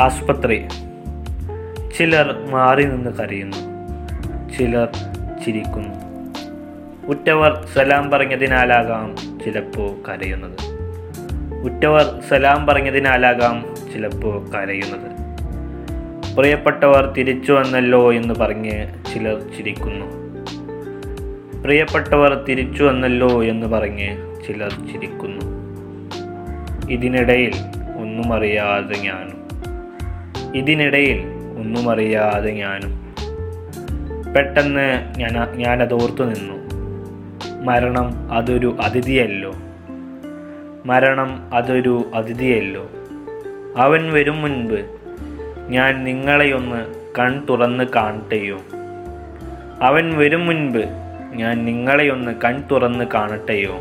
ആസ്പത്രി ചിലർ മാറി നിന്ന് കരയുന്നു. ചിലർ ചിരിക്കുന്നു. ഉറ്റവർ സലാം പറഞ്ഞതിനാലാകാം ചിലപ്പോൾ കരയുന്നത്. ഉറ്റവർ സലാം പറഞ്ഞതിനാലാകാം ചിലപ്പോൾ കരയുന്നത്. പ്രിയപ്പെട്ടവർ തിരിച്ചു വന്നല്ലോ എന്ന് പറഞ്ഞ് ചിലർ ചിരിക്കുന്നു. പ്രിയപ്പെട്ടവർ തിരിച്ചു വന്നല്ലോ എന്ന് പറഞ്ഞ് ചിലർ ചിരിക്കുന്നു. ഇതിനിടയിൽ ഒന്നും അറിയാതെ ഞാനും ഇതിനിടയിൽ ഒന്നും അറിയാതെ ഞാനും. പെട്ടെന്ന് ഞാൻ ഞാനത് ഓർത്തു നിന്നു. മരണം അതൊരു അതിഥിയല്ലോ. മരണം അതൊരു അതിഥിയല്ലോ. അവൻ വരും മുൻപ് ഞാൻ നിങ്ങളെയൊന്ന് കൺ തുറന്ന് കാണട്ടെയോ? അവൻ വരും മുൻപ് ഞാൻ നിങ്ങളെയൊന്ന് കൺ തുറന്ന് കാണട്ടെയോ?